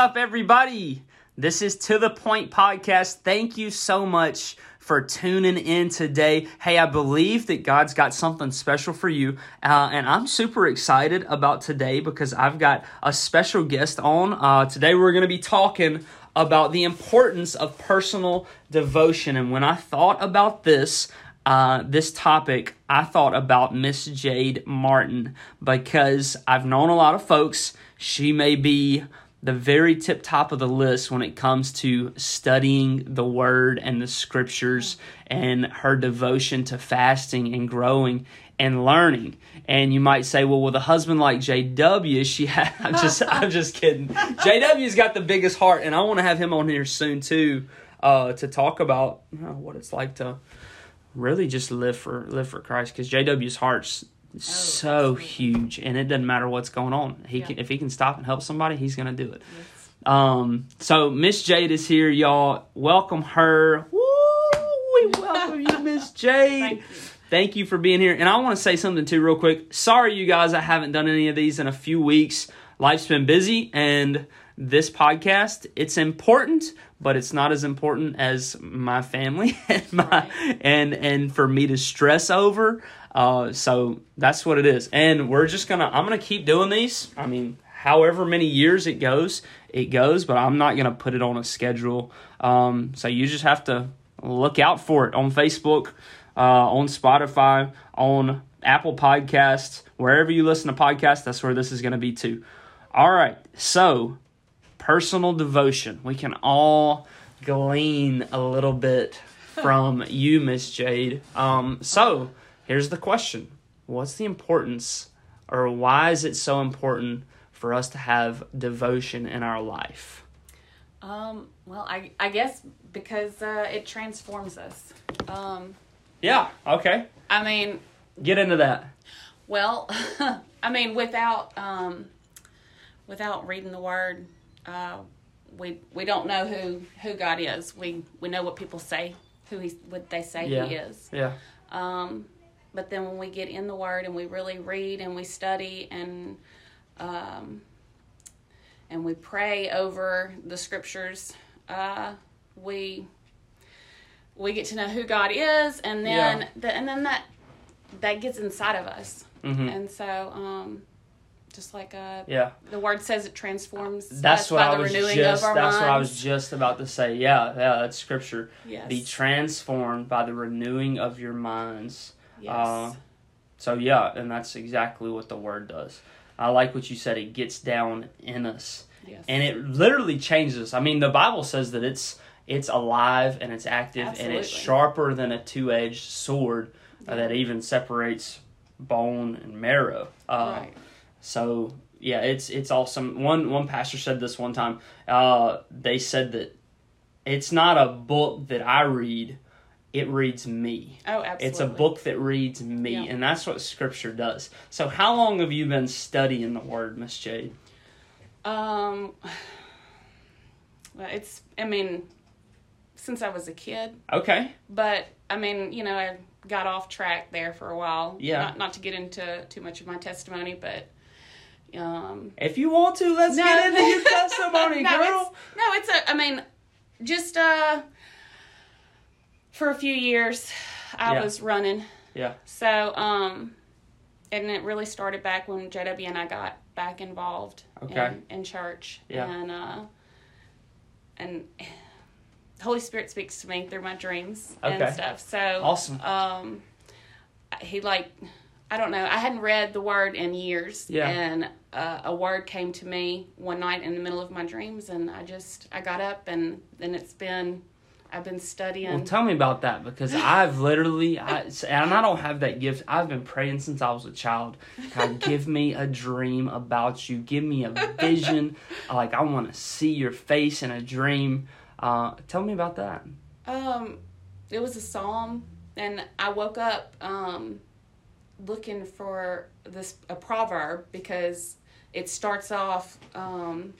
Up, everybody? This is To The Point Podcast. Thank you so much for tuning in today. Hey, I believe that God's got something special for you. Uh, and I'm super excited about today because I've got a special guest on. Uh, today, we're going to be talking about the importance of personal devotion. And when I thought about this, uh, this topic, I thought about Miss Jade Martin because I've known a lot of folks. She may be the very tip top of the list when it comes to studying the word and the scriptures and her devotion to fasting and growing and learning. And you might say, well, with a husband like JW, she I'm just I'm just kidding. JW's got the biggest heart, and I want to have him on here soon too, uh, to talk about you know, what it's like to really just live for live for Christ because JW's heart's so huge, and it doesn't matter what's going on. He Yeah. can if he can stop and help somebody, he's gonna do it. Um, so Miss Jade is here, y'all. Welcome her. Woo! We welcome you, Miss Jade. Thank you. Thank you for being here. And I want to say something too, real quick. Sorry, you guys, I haven't done any of these in a few weeks. Life's been busy, and this podcast, it's important, but it's not as important as my family and my Right. and and for me to stress over. Uh, so that's what it is. And we're just gonna I'm gonna keep doing these. I mean, however many years it goes, it goes, but I'm not gonna put it on a schedule. Um, so you just have to look out for it on Facebook, uh, on Spotify, on Apple Podcasts, wherever you listen to podcasts. That's where this is gonna be too. All right, so personal devotion. We can all glean a little bit from you, Miss Jade. Um, so here's the question: What's the importance, or why is it so important for us to have devotion in our life? Um, well, I, I guess because uh, it transforms us. Um, Yeah. Okay. I mean, Get into that. well, I mean, without um, without reading the Word, uh, we we don't know who who God is. We we know what people say, who he what they say Yeah. He is. Yeah. Um, but then when we get in the Word and we really read and we study and um, and we pray over the Scriptures, uh, we we get to know who God is, and then Yeah. the, and then that that gets inside of us, hmm and so um, just like a Yeah. the Word says, it transforms That's what by I the was renewing just. That's minds. what I was just about to say. Yeah. Yeah. That's scripture. yes. Be transformed by the renewing of your minds. yes. uh, So yeah, and that's exactly what the word does. I like what you said. It gets down in us, yes. and it literally changes us. I mean, the Bible says that it's it's alive and it's active and it's sharper than a two edged sword uh, Yeah. that even separates bone and marrow. Uh, right. So yeah, it's it's awesome. One one pastor said this one time. Uh, they said that it's not a book that I read; it reads me. Oh, absolutely. It's a book that reads me, Yeah. and that's what Scripture does. So, how long have you been studying the Word, Miss Jade? Um, well, it's, I mean, since I was a kid, Okay, but I mean, you know, I got off track there for a while. Yeah. Not, not to get into too much of my testimony, but, um, if you want to, let's No. get into your testimony, no, girl. It's, no, it's a, I mean, just, uh, for a few years, I Yeah. was running. Yeah. So, um, and it really started back when JW and I got back involved Okay. in, in church. Yeah. And, uh, and the Holy Spirit speaks to me through my dreams Okay. and stuff. So, Awesome. um, he like, I don't know, I hadn't read the word in years. Yeah. And uh, a word came to me one night in the middle of my dreams, and I just, I got up, and then it's been, I've been studying. Well, tell me about that because I've literally, I, and I don't have that gift. I've been praying since I was a child. God, give me a dream about you. Give me a vision. like I want to see your face in a dream. Uh, tell me about that. Um, it was a psalm, and I woke up um, looking for this a proverb because it starts off um,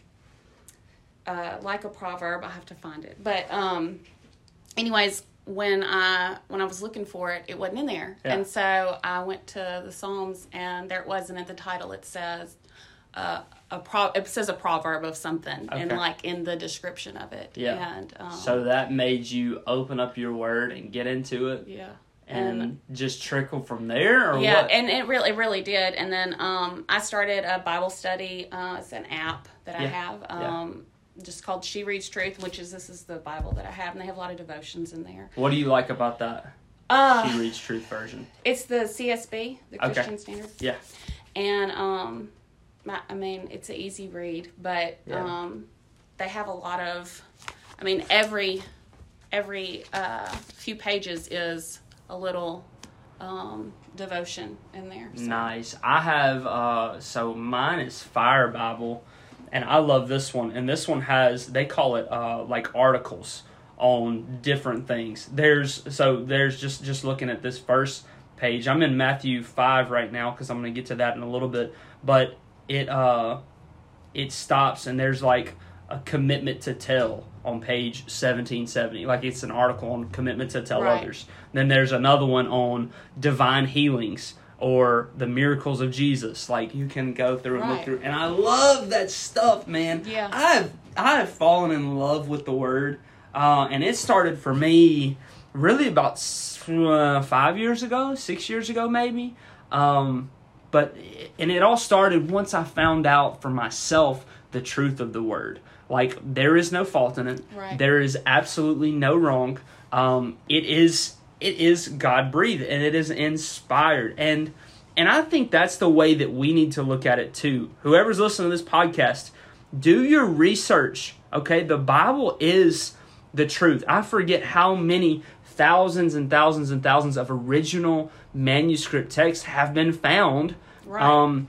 uh, like a proverb. I have to find it, but um, anyways, when I when I was looking for it, it wasn't in there, Yeah. and so I went to the Psalms, and there it was, and at the title it says, a, a pro. It says a proverb of something, and like in the description of it. Yeah. And um, So that made you open up your word and get into it yeah. And just trickle from there, or yeah, what? and it really, it really did. And then um, I started a Bible study. Uh, it's an app that I Yeah, have, yeah. um, just called She Reads Truth, which is this is the Bible that I have, and they have a lot of devotions in there. what do you like about that? Uh, She reads truth version. it's the CSB, the Okay. Christian Standard, Yeah. and um, my, I mean it's an easy read, but Yeah. um, they have a lot of. I mean every every uh, few pages is a little um, devotion in there. so- Nice. I have uh so mine is Fire Bible and I love this one and this one has they call it uh like articles on different things. There's so there's just just looking at this first page. I'm in Matthew 5 right now cuz I'm going to get to that in a little bit, but it uh it stops and there's like a commitment to tell on page 1770 like it's an article on commitment to tell Right. others. Then there's another one on divine healings or the miracles of jesus. Like you can go through and look through. And i love that stuff man. Yeah. i've i've fallen in love with the word uh, and it started for me really about uh, five years ago six years ago maybe. Um, but and it all started once I found out for myself the truth of the word. Like there is no fault in it. Right. There is absolutely no wrong. Um, it is it is God breathed and it is inspired and and I think that's the way that we need to look at it too. Whoever's listening to this podcast, do your research. Okay, the Bible is the truth. I forget how many thousands and thousands and thousands of original manuscript texts have been found. Right. Um,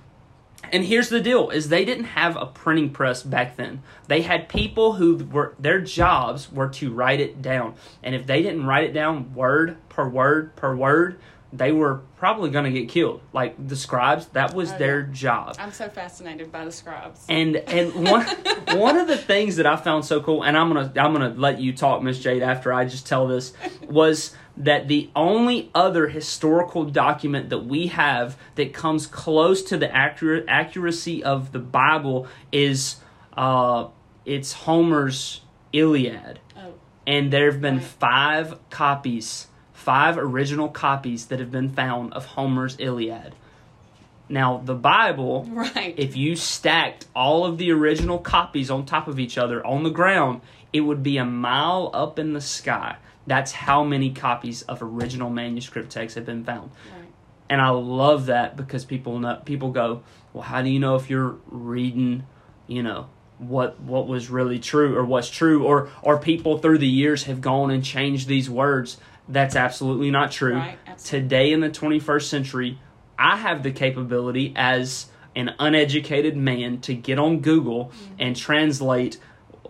and here's the deal: is they didn't have a printing press back then. They had people who were their jobs were to write it down, and if they didn't write it down word per word per word, they were probably going to get killed. Like the scribes, that was Oh, their yeah. job. I'm so fascinated by the scribes. And and one one of the things that I found so cool, and I'm gonna I'm gonna let you talk, Miss Jade, after I just tell this, was that the only other historical document that we have that comes close to the accurate accuracy of the Bible is uh it's Homer's Iliad. oh, And there have been Right. five copies, five original copies that have been found of Homer's Iliad. Now the Bible right. if you stacked all of the original copies on top of each other on the ground, it would be a mile up in the sky. That's how many copies of original manuscript texts have been found. right. And I love that because people know, people go, "Well, how do you know if you're reading, you know, what what was really true or what's true or or people through the years have gone and changed these words?" That's absolutely not true. Right, absolutely. Today in the 21st century, I have the capability as an uneducated man to get on Google Mm-hmm. and translate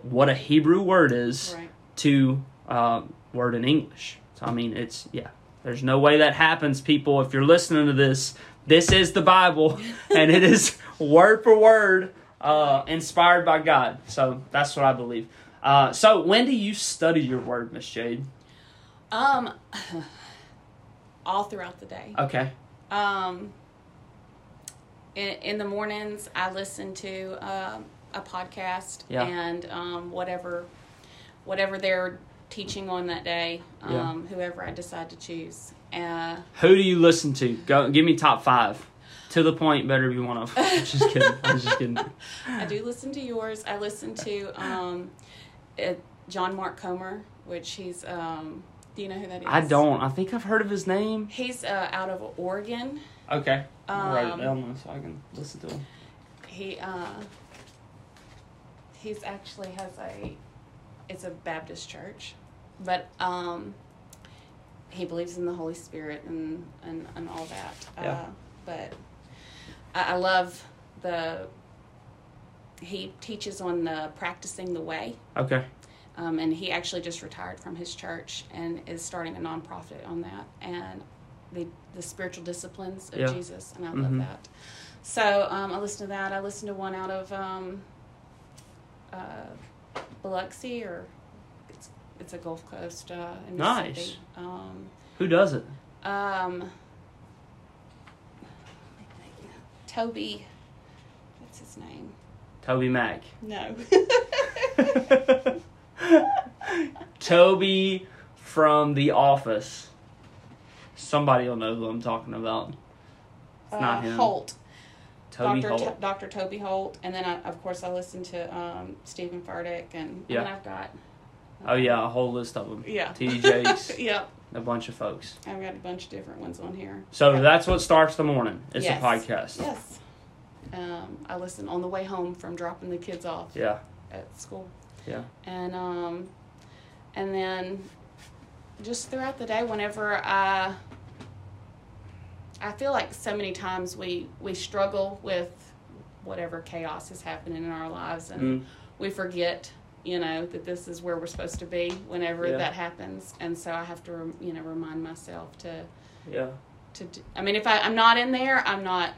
what a Hebrew word is Right. to uh, word in English. So I mean, it's yeah. There's no way that happens, people. If you're listening to this, this is the Bible, and it is word for word uh, inspired by God. So that's what I believe. Uh, so when do you study your word, Miss Jade? Um, all throughout the day. Okay. Um, in, in the mornings, I listen to um, a podcast Yeah. and um, whatever whatever they're teaching on that day, um, Yeah. whoever I decide to choose. Uh, Who do you listen to? Go give me top five. To the point, better be one of. I'm just kidding. I'm just kidding. I do listen to yours. I listen to um, uh, John Mark Comer, which he's. Um, do you know who that is? I don't. I think I've heard of his name. He's uh, out of Oregon. Okay. I'll write it Um, down so I can listen to him. He uh, he's actually has a it's a Baptist church, but um, he believes in the Holy Spirit and and, and all that. Yeah. Uh, but I, I love the he teaches on the practicing the way. Okay. Um, and he actually just retired from his church and is starting a nonprofit on that and the the spiritual disciplines of Yeah. Jesus, and I Mhm. love that. So um, I listen to that. I listen to one out of um, uh, Biloxi, or it's it's a Gulf Coast uh, in Nice. Mississippi. Um, Who does it? um, Toby, what's his name? Toby Mac. No. Toby from The Office. Somebody will know who I'm talking about. It's not Uh, him. Holt. Toby Dr. Holt. To- Dr. Toby Holt, and then I, of course I listened to um, Steven Furtick, and Yeah. and I've got oh yeah, a whole list of them. yeah T.D. Jakes, yeah a bunch of folks. I've got a bunch of different ones on here. So that's what starts the morning. It's Yes. a podcast. Yes, um, I listen on the way home from dropping the kids off Yeah. at school, Yeah. and um, and then just throughout the day, whenever I I feel like so many times we we struggle with whatever chaos is happening in our lives and. Mm. we forget you know that this is where we're supposed to be whenever Yeah. that happens and so i have to you know remind myself to Yeah. to i mean if I, i'm not in there i'm not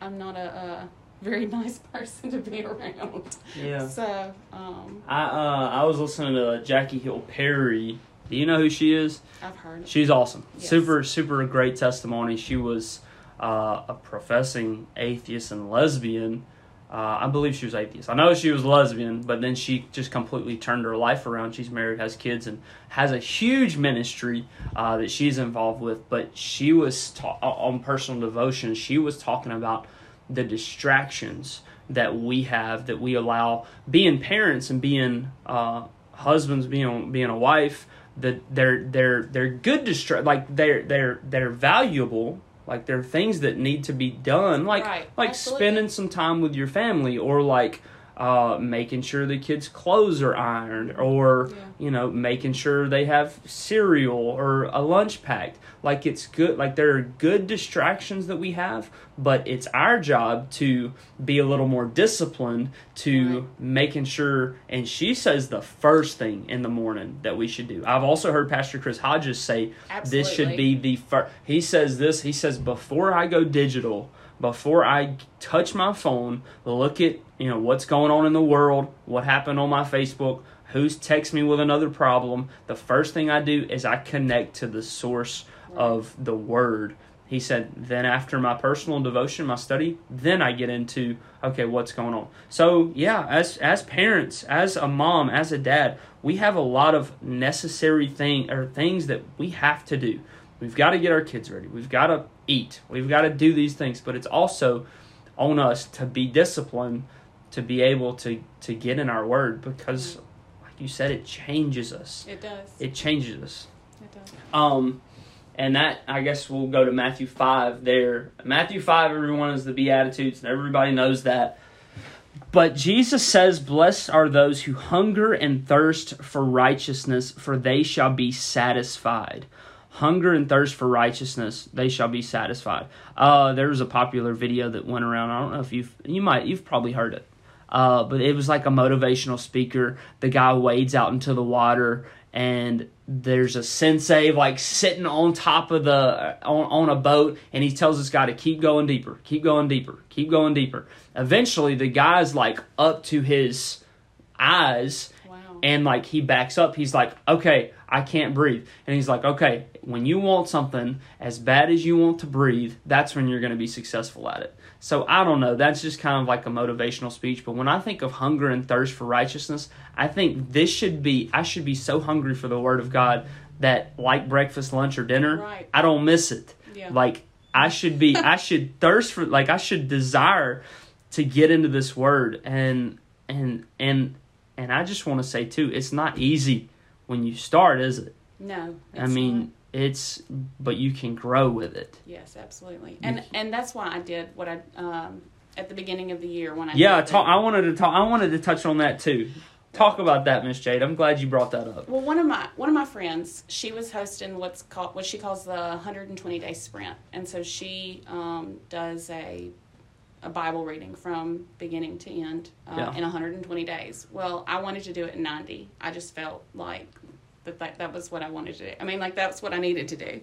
i'm not a, a very nice person to be around Yeah. so um I uh I was listening to Jackie Hill Perry. Do you know who she is? i've heard She's awesome. Yes. Super, super great testimony. She was uh, a professing atheist and lesbian. Uh, I believe she was atheist. I know she was lesbian, but then she just completely turned her life around. She's married, has kids, and has a huge ministry uh, that she's involved with. But she was ta- on personal devotion. She was talking about the distractions that we have that we allow being parents and being uh, husbands, being being a wife. That they're they're they're good distra- like they're they're they're valuable. Like they're things that need to be done. Like Right, like absolutely. spending some time with your family or like uh, making sure the kids' clothes are ironed or Yeah. you know making sure they have cereal or a lunch packed like it's good like there are good distractions that we have but it's our job to be a little more disciplined to Right. making sure and she says the first thing in the morning that we should do i've also heard pastor chris hodges say this should be the first he says this he says before i go digital before I touch my phone, look at you know what's going on in the world, what happened on my Facebook, who's text me with another problem. The first thing I do is I connect to the source of the word. He said, then after my personal devotion, my study, then I get into okay, what's going on. So yeah, as as parents, as a mom, as a dad, we have a lot of necessary thing or things that we have to do. We've got to get our kids ready. We've got to eat. We've got to do these things, but it's also on us to be disciplined to be able to to get in our word because like you said it changes us. it does It changes us. it does Um and that I guess we'll go to Matthew 5 there. Matthew 5 everyone is the beatitudes and everybody knows that. But Jesus says, Blessed are those who hunger and thirst for righteousness, for they shall be satisfied. Hunger and thirst for righteousness, they shall be satisfied. Uh, there was a popular video that went around. I don't know if you've you might you've probably heard it. Uh, but it was like a motivational speaker. The guy wades out into the water and there's a sensei like sitting on top of the on, on a boat and he tells this guy to keep going deeper keep going deeper keep going deeper eventually the guy's like up to his eyes wow and like he backs up he's like okay i can't breathe. And he's like okay when you want something as bad as you want to breathe that's when you're going to be successful at it. So i don't know. That's just kind of like a motivational speech. But when i think of hunger and thirst for righteousness i think this should be i should be so hungry for the word of god that like breakfast lunch or dinner Right. i don't miss it. Yeah. like i should be i should thirst for like i should desire to get into this word. And and and and I just want to say too, it's not easy when you start, is it? no I mean, not. it's but you can grow with it. yes absolutely and and that's why i did what i um at the beginning of the year when i Yeah, did talk, I wanted to talk. I wanted to touch on that too. Talk about that, Miss Jade. I'm glad you brought that up. Well, one of my one of my friends, she was hosting what's called what she calls the 120 day sprint, and so she um, does a a Bible reading from beginning to end uh, Yeah. in 120 days. Well, I wanted to do it in 90. I just felt like that, that that was what I wanted to do. I mean, like that's what I needed to do,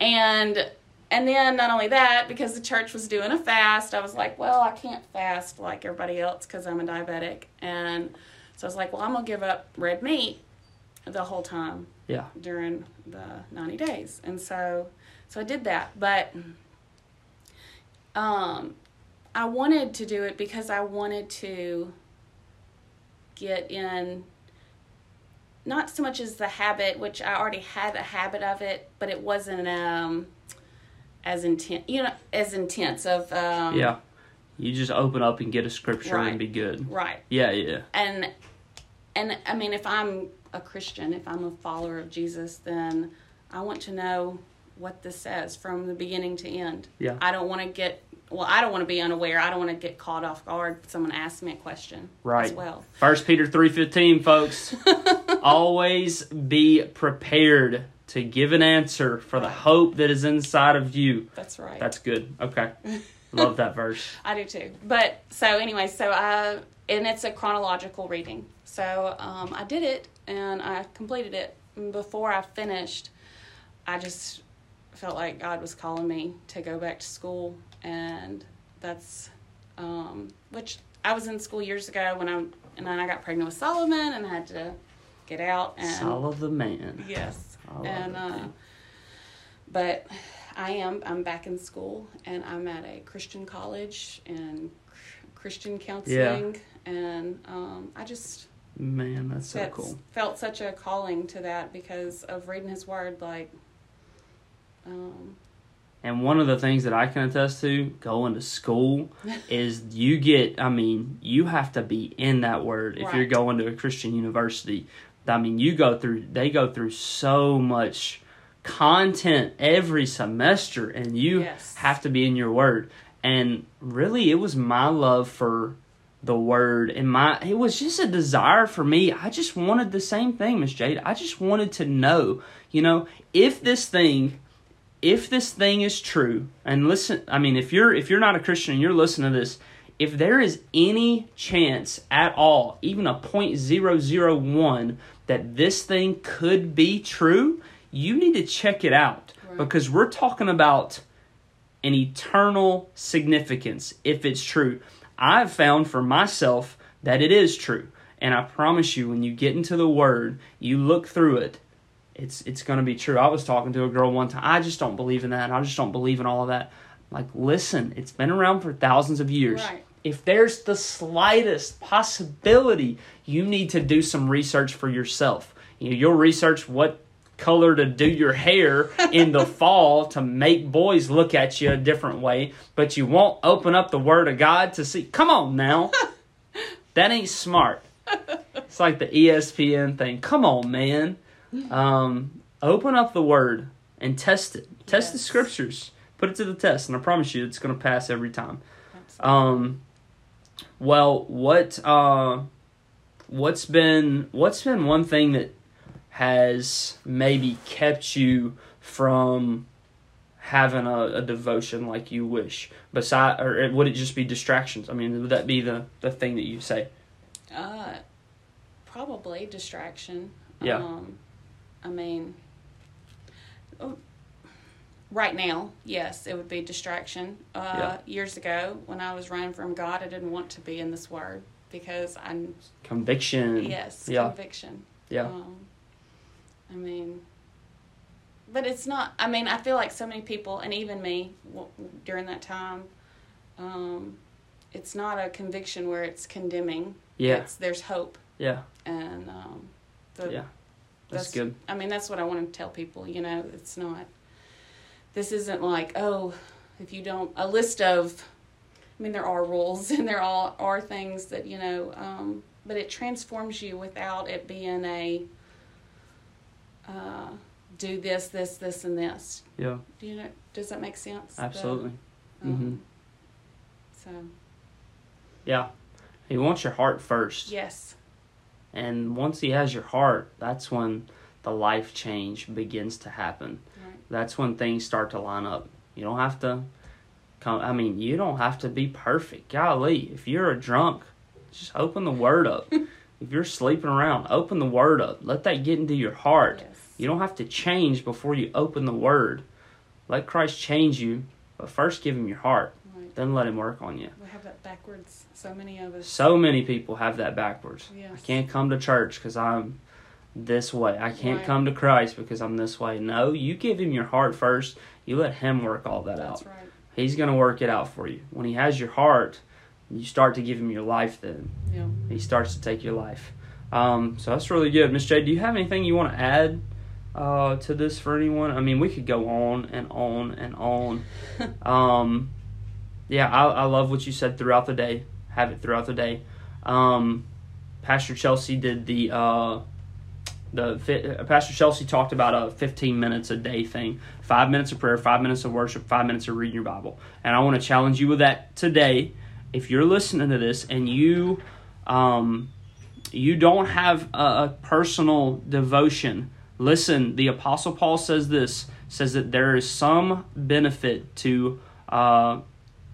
and and then not only that, because the church was doing a fast, I was like, well, I can't fast like everybody else because I'm a diabetic, and so I was like, well, I'm gonna give up red meat the whole time Yeah, during the 90 days and so so i did that but um I wanted to do it because I wanted to get in not so much as the habit, which I already had a habit of it, but it wasn't um as intense, you know, as intense of um Yeah. You just open up and get a scripture Right. and be good. right. Yeah, yeah. And and I mean if I'm a Christian, if I'm a follower of Jesus, then I want to know what this says from the beginning to end. Yeah. I don't want to get well, I don't want to be unaware. I don't want to get caught off guard. if Someone asks me a question Right. as well. First Peter three fifteen, folks. Always be prepared to give an answer for the hope that is inside of you. That's right. That's good. Okay. Love that verse. I do too. But so anyway, so I and it's a chronological reading. So um, I did it and I completed it. And before I finished, I just felt like God was calling me to go back to school, and that's um, which I was in school years ago when I and then I got pregnant with Solomon and I had to get out and the man. yes and uh, but I am I'm back in school and I'm at a Christian college and Christian counseling yeah. and um, I just Man, that's so cool. felt such a calling to that because of reading His Word like um, And one of the things that I can attest to going to school is you get, I mean, you have to be in that word if you're going to a Christian university. I mean, you go through, they go through so much content every semester, and you Yes. have to be in your word. And really, it was my love for the word and my it was just a desire for me i just wanted the same thing miss jade i just wanted to know you know if this thing if this thing is true and listen i mean if you're if you're not a christian and you're listening to this if there is any chance at all even a 0.001 that this thing could be true you need to check it out. Right. because we're talking about an eternal significance if it's true. I've found for myself that it is true. And i promise you when you get into the word you look through it it's it's going to be true. I was talking to a girl one time. I just don't believe in that. I just don't believe in all of that. Like, listen, it's been around for thousands of years. Right. If there's the slightest possibility, you need to do some research for yourself. You know, you'll research what color to do your hair in the fall to make boys look at you a different way, but you won't open up the Word of God to see. Come on now, that ain't smart. It's like the ESPN thing. Come on, man. Um, open up the word and test it. Test the scriptures. Put it to the test, and I promise you, it's going to pass every time. Um, well, what uh, what's been what's been one thing that has maybe kept you from having a, a devotion like you wish? Beside, or would it just be distractions? I mean, would that be the the thing that you say? Uh, probably distraction. Yeah. Um, I mean, oh, right now, yes, it would be distraction. Uh, Yeah. Years ago, when I was running from God, I didn't want to be in this word because I'm Conviction. yes Yeah. conviction. Yeah. Um, I mean, but it's not. I mean, I feel like so many people, and even me, w- during that time, um, it's not a conviction where it's condemning. Yeah. It's, there's hope, Yeah. and um, the, Yeah. That's, that's- good. I mean, that's what I want to tell people. You know, it's not. This isn't like oh, if you don't a list of. I mean, there are rules and there all are things that you know, um, but it transforms you without it being a. Uh, do this, this, this, and this. Yeah. Do you know? Does that make sense? Absolutely. um, So Yeah. He wants your heart first. yes, And once he has your heart, that's when the life change begins to happen. right. That's when things start to line up. You don't have to come I mean, you don't have to be perfect. Golly, if you're a drunk, just open the word up. if you're sleeping around, open the word up. Let that get into your heart. Yes. You don't have to change before you open the word. Let Christ change you, but first give him your heart. Then let him work on you. We have that backwards. So many of us. So many people have that backwards. Yes. I can't come to church because I'm this way. I can't Right. come to Christ because I'm this way. No, you give him your heart first. You let him work all that out. That's out. right. He's going to work it out for you. When He has your heart, you start to give Him your life. Then Yeah. He starts to take your life. Um, so that's really good, Miss J. Do you have anything you want to add uh, to this for anyone? I mean, we could go on and on and on. um, yeah, I, I love what you said throughout the day. Have it throughout the day. Um, Pastor Chelsea did the uh, the fi- uh, Pastor Chelsea talked about a 15 minutes a day thing. Five minutes of prayer, five minutes of worship, five minutes of reading your Bible. And I want to challenge you with that today. If you're listening to this and you um, you don't have a, a personal devotion, listen. The Apostle Paul says this says that there is some benefit to uh,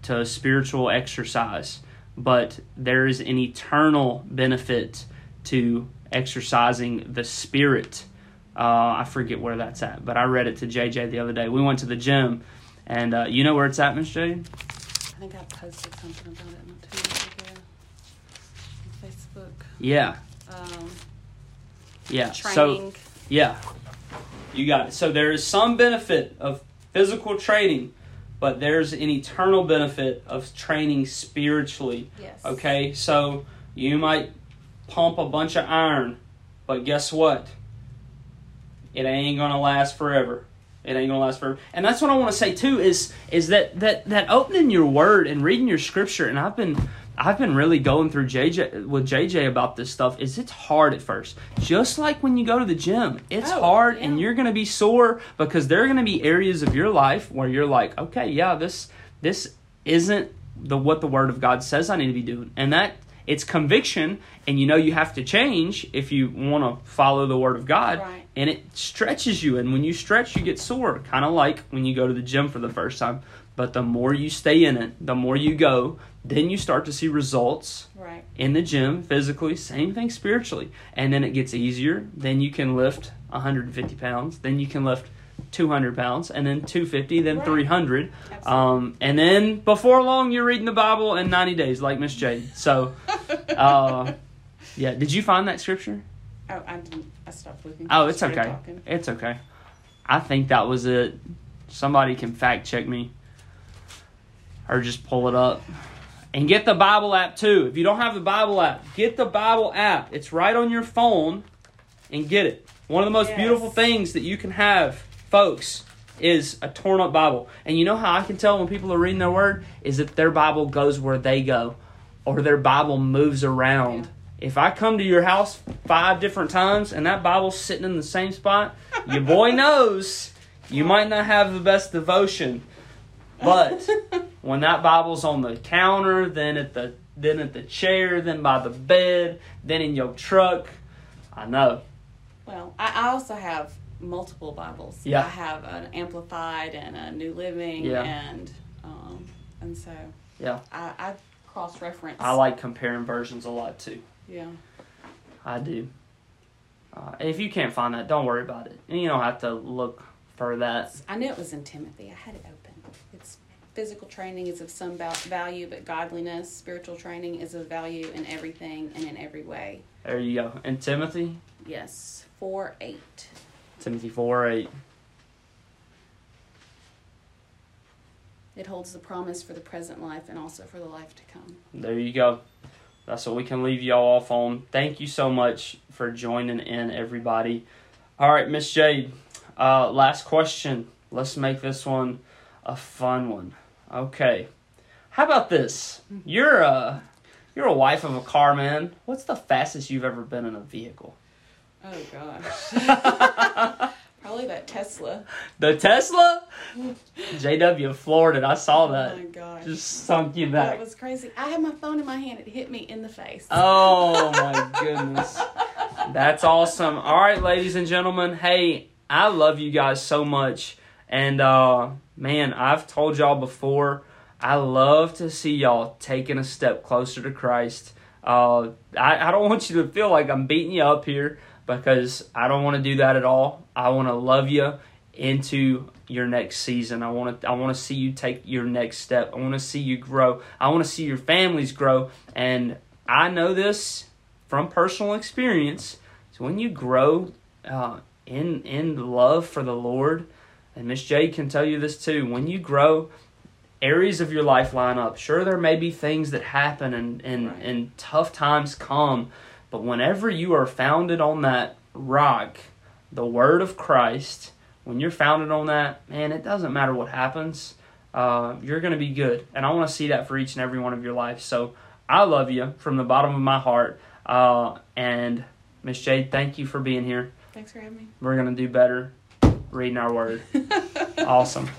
to spiritual exercise, but there is an eternal benefit to exercising the spirit. Uh, I forget where that's at, but I read it to JJ the other day. We went to the gym, and uh, you know where it's at, Miss Jade? I think I posted something about it not too long ago on Facebook. Yeah, Um, yeah. So yeah, you got it. So there is some benefit of physical training, but there's an eternal benefit of training spiritually. yes. Okay, so you might pump a bunch of iron, but guess what? It ain't gonna last forever. It ain't gonna last forever. And that's what I want to say too is is that that that opening your word and reading your scripture. And I've been I've been really going through JJ with JJ about this stuff. Is it's hard at first, just like when you go to the gym. It's Oh, hard, and you're gonna be sore because there are gonna be areas of your life where you're like, okay, yeah, this this isn't the what the word of God says I need to be doing. And that it's conviction and you know you have to change if you want to follow the word of God Right. and it stretches you and when you stretch you get sore kind of like when you go to the gym for the first time but the more you stay in it the more you go then you start to see results Right. in the gym physically same thing spiritually. And then it gets easier. Then you can lift 150 pounds. Then you can lift 200 pounds. And then 250 then Right. 300 um, and then before long you're reading the bible in 90 days like miss jade. So uh, yeah. Did you find that scripture? Oh, I didn't. I stopped looking. oh it's okay. talking. it's okay. I think that was it. Somebody can fact check me or just pull it up. And get the bible app too. If you don't have the bible app get the bible app. It's right on your phone and get it. One of the most Yes. beautiful things that you can have folks is a torn up bible. And you know how i can tell when people are reading their word? Is that their bible goes where they go or their bible moves around. Yeah. if i come to your house five different times and that bible's sitting in the same spot your boy knows you might not have the best devotion but when that Bible's on the counter, then at the then at the chair, then by the bed, then in your truck, I know. Well, I, also have multiple Bibles. Yeah. I have an Amplified and a New Living, Yeah. and um, and so Yeah. I, I cross reference. I like comparing versions a lot too. Yeah. I do. Uh, if you can't find that, don't worry about it. And you don't have to look for that. I knew it was in Timothy. I had it physical training is of some value, but godliness, spiritual training is of value in everything and in every way. There you go. And Timothy, Yes, four eight. Timothy four eight. It holds the promise for the present life and also for the life to come. There you go. That's what we can leave y'all off on. Thank you so much for joining in, everybody. All right, Miss Jade. Uh, last question. Let's make this one a fun one. Okay. How about this? You're a you're a wife of a car man. What's the fastest you've ever been in a vehicle? Oh gosh. Probably that Tesla. The Tesla? JW Florida. I saw Oh that. my gosh. Just sunk you back. that was crazy. I had my phone in my hand. It hit me in the face. Oh my goodness. That's awesome. All right, ladies and gentlemen. Hey, I love you guys so much. And uh man, I've told y'all before, I love to see y'all taking a step closer to Christ. Uh I, I don't want you to feel like I'm beating you up here because I don't want to do that at all. I want to love you into your next season. I want to I want to see you take your next step. I want to see you grow. I want to see your families grow and I know this from personal experience. So when you grow uh, in in love for the Lord, and Miss Jade can tell you this too. When you grow, areas of your life line up. Sure, there may be things that happen and, and, Right. and tough times come, but whenever you are founded on that rock, the word of Christ, when you're founded on that, man, it doesn't matter what happens. Uh, you're going to be good. And I want to see that for each and every one of your lives. So I love you from the bottom of my heart. Uh, and Miss Jade, thank you for being here. Thanks for having me. We're going to do better reading our word. awesome.